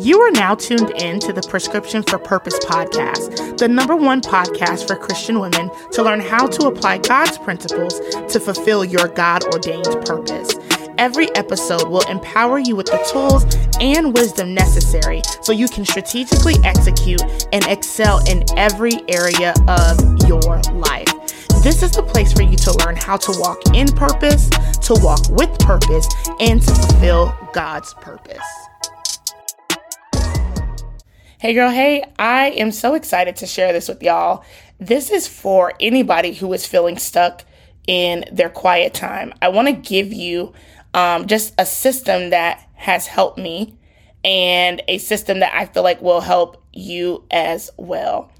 You are now tuned in to the Prescription for Purpose podcast, the number one podcast for Christian women to learn how to apply God's principles to fulfill your God ordained purpose. Every episode will empower you with the tools and wisdom necessary so you can strategically execute and excel in every area of your life. This is the place for you to learn how to walk in purpose, to walk with purpose, and to fulfill God's purpose. Hey, girl, hey, I am so excited to share this with y'all. This is for anybody who is feeling stuck in their quiet time. I want to give you um, just a system that has helped me and a system that I feel like will help you as well.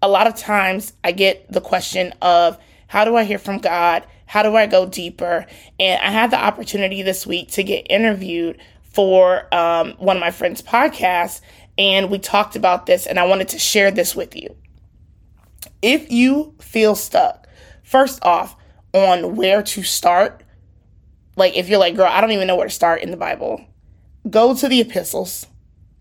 A lot of times I get the question of how do I hear from God? How do I go deeper? And I had the opportunity this week to get interviewed for um, one of my friend's podcasts, and we talked about this, and I wanted to share this with you. If you feel stuck, first off, on where to start, like if you're like, girl, I don't even know where to start in the Bible, go to the epistles,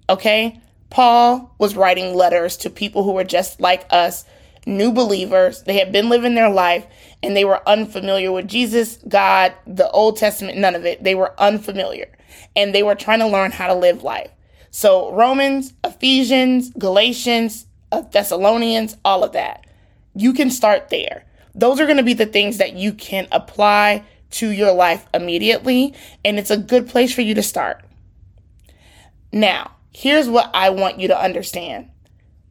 okay? Paul was writing letters to people who were just like us, new believers. They had been living their life and they were unfamiliar with Jesus, God, the Old Testament, none of it. They were unfamiliar and they were trying to learn how to live life. So, Romans, Ephesians, Galatians, uh, Thessalonians, all of that. You can start there. Those are going to be the things that you can apply to your life immediately, and it's a good place for you to start. Now, here's what I want you to understand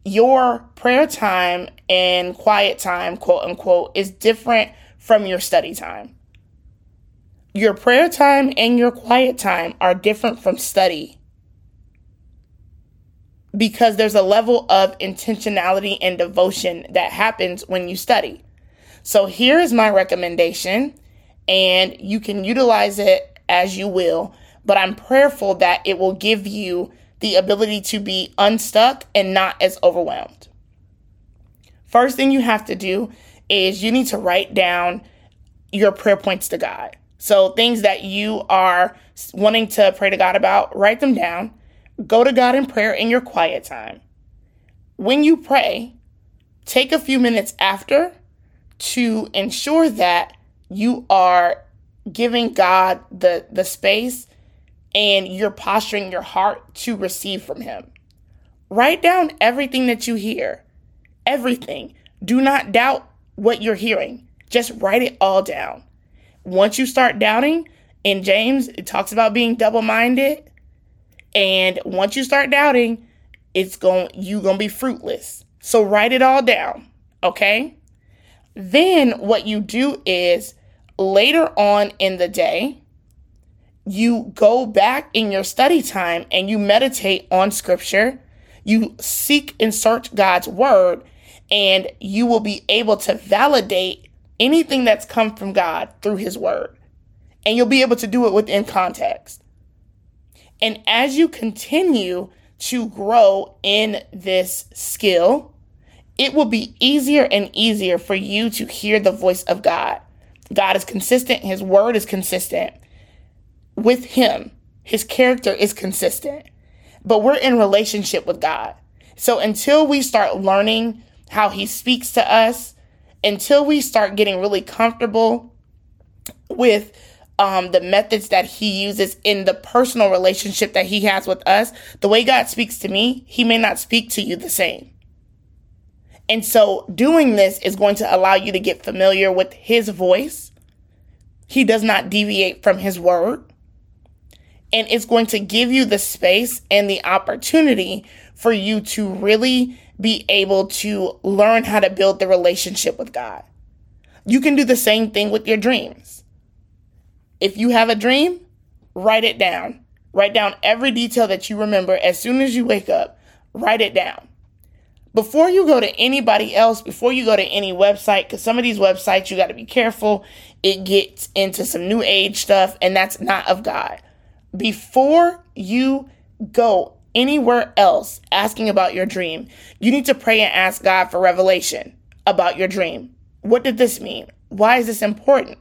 your prayer time and quiet time, quote unquote, is different from your study time. Your prayer time and your quiet time are different from study because there's a level of intentionality and devotion that happens when you study. So here is my recommendation, and you can utilize it as you will, but I'm prayerful that it will give you the ability to be unstuck and not as overwhelmed. First thing you have to do is you need to write down your prayer points to God. So, things that you are wanting to pray to God about, write them down Go to God in prayer in your quiet time. When you pray, take a few minutes after to ensure that you are giving God the, the space and you're posturing your heart to receive from Him. Write down everything that you hear, everything. Do not doubt what you're hearing, just write it all down. Once you start doubting, in James, it talks about being double minded. And once you start doubting, it's going you're going to be fruitless. So write it all down, okay? Then what you do is later on in the day, you go back in your study time and you meditate on scripture. You seek and search God's word, and you will be able to validate anything that's come from God through his word. And you'll be able to do it within context. And as you continue to grow in this skill, it will be easier and easier for you to hear the voice of God. God is consistent, His word is consistent. With Him, His character is consistent. But we're in relationship with God. So until we start learning how He speaks to us, until we start getting really comfortable with um, the methods that he uses in the personal relationship that he has with us, the way God speaks to me, he may not speak to you the same. And so doing this is going to allow you to get familiar with his voice. He does not deviate from his word. And it's going to give you the space and the opportunity for you to really be able to learn how to build the relationship with God. You can do the same thing with your dreams. If you have a dream, write it down. Write down every detail that you remember as soon as you wake up. Write it down. Before you go to anybody else, before you go to any website, because some of these websites you got to be careful, it gets into some new age stuff, and that's not of God. Before you go anywhere else asking about your dream, you need to pray and ask God for revelation about your dream. What did this mean? Why is this important?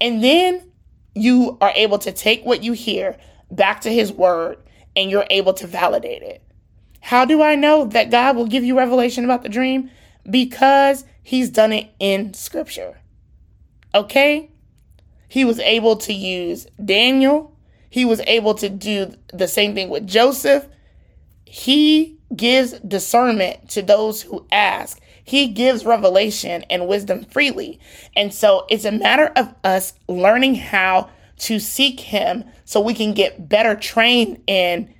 And then you are able to take what you hear back to his word and you're able to validate it. How do I know that God will give you revelation about the dream? Because he's done it in scripture. Okay? He was able to use Daniel. He was able to do the same thing with Joseph. He gives discernment to those who ask. He gives revelation and wisdom freely. And so it's a matter of us learning how to seek Him so we can get better trained in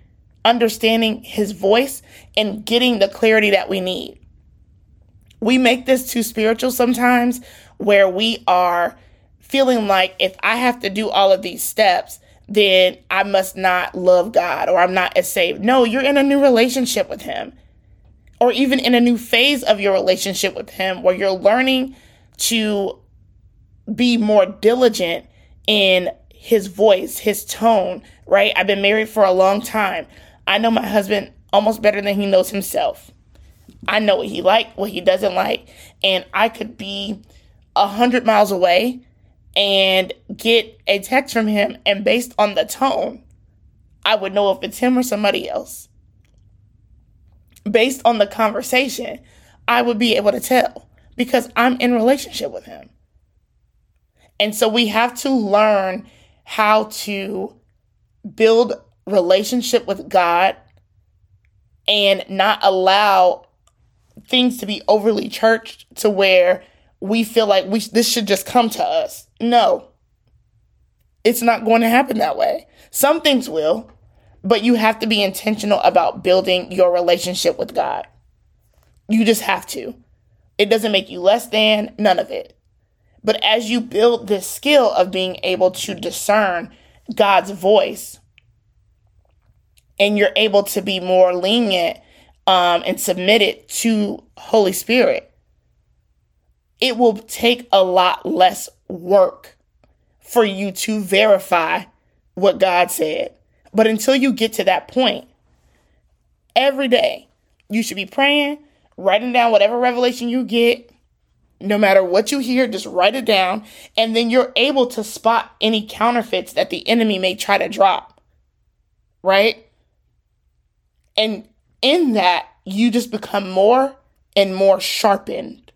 understanding His voice and getting the clarity that we need. We make this too spiritual sometimes where we are feeling like if I have to do all of these steps, then I must not love God or I'm not as saved. No, you're in a new relationship with Him, or even in a new phase of your relationship with Him where you're learning to be more diligent in His voice, His tone, right? I've been married for a long time. I know my husband almost better than he knows himself. I know what he like, what he doesn't like, and I could be a hundred miles away and get a text from him, and based on the tone, I would know if it's him or somebody else. Based on the conversation, I would be able to tell because I'm in relationship with him. And so we have to learn how to build relationship with God and not allow things to be overly churched to where we feel like we this should just come to us. No. It's not going to happen that way. Some things will, but you have to be intentional about building your relationship with God. You just have to. It doesn't make you less than, none of it. But as you build this skill of being able to discern God's voice, and you're able to be more lenient um, and submitted to Holy Spirit, it will take a lot less work for you to verify what God said. But until you get to that point, every day you should be praying, writing down whatever revelation you get, no matter what you hear, just write it down. And then you're able to spot any counterfeits that the enemy may try to drop. Right? And in that, you just become more and more sharpened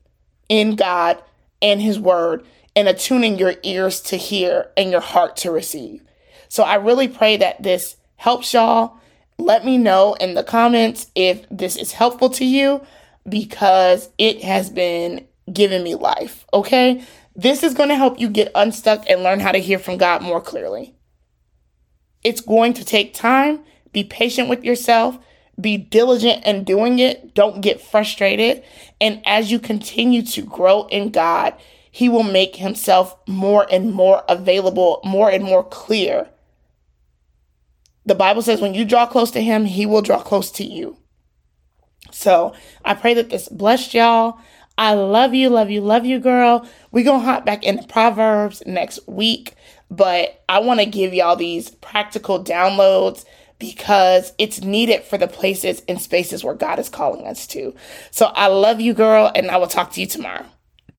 in God and His Word and attuning your ears to hear and your heart to receive. So I really pray that this helps y'all. Let me know in the comments if this is helpful to you because it has been giving me life, okay? This is going to help you get unstuck and learn how to hear from God more clearly. It's going to take time. Be patient with yourself be diligent in doing it. Don't get frustrated. And as you continue to grow in God, He will make Himself more and more available, more and more clear. The Bible says when you draw close to Him, He will draw close to you. So I pray that this blessed y'all. I love you, love you, love you, girl. We're going to hop back into Proverbs next week, but I want to give y'all these practical downloads because it's needed for the places and spaces where God is calling us to. So I love you, girl, and I will talk to you tomorrow.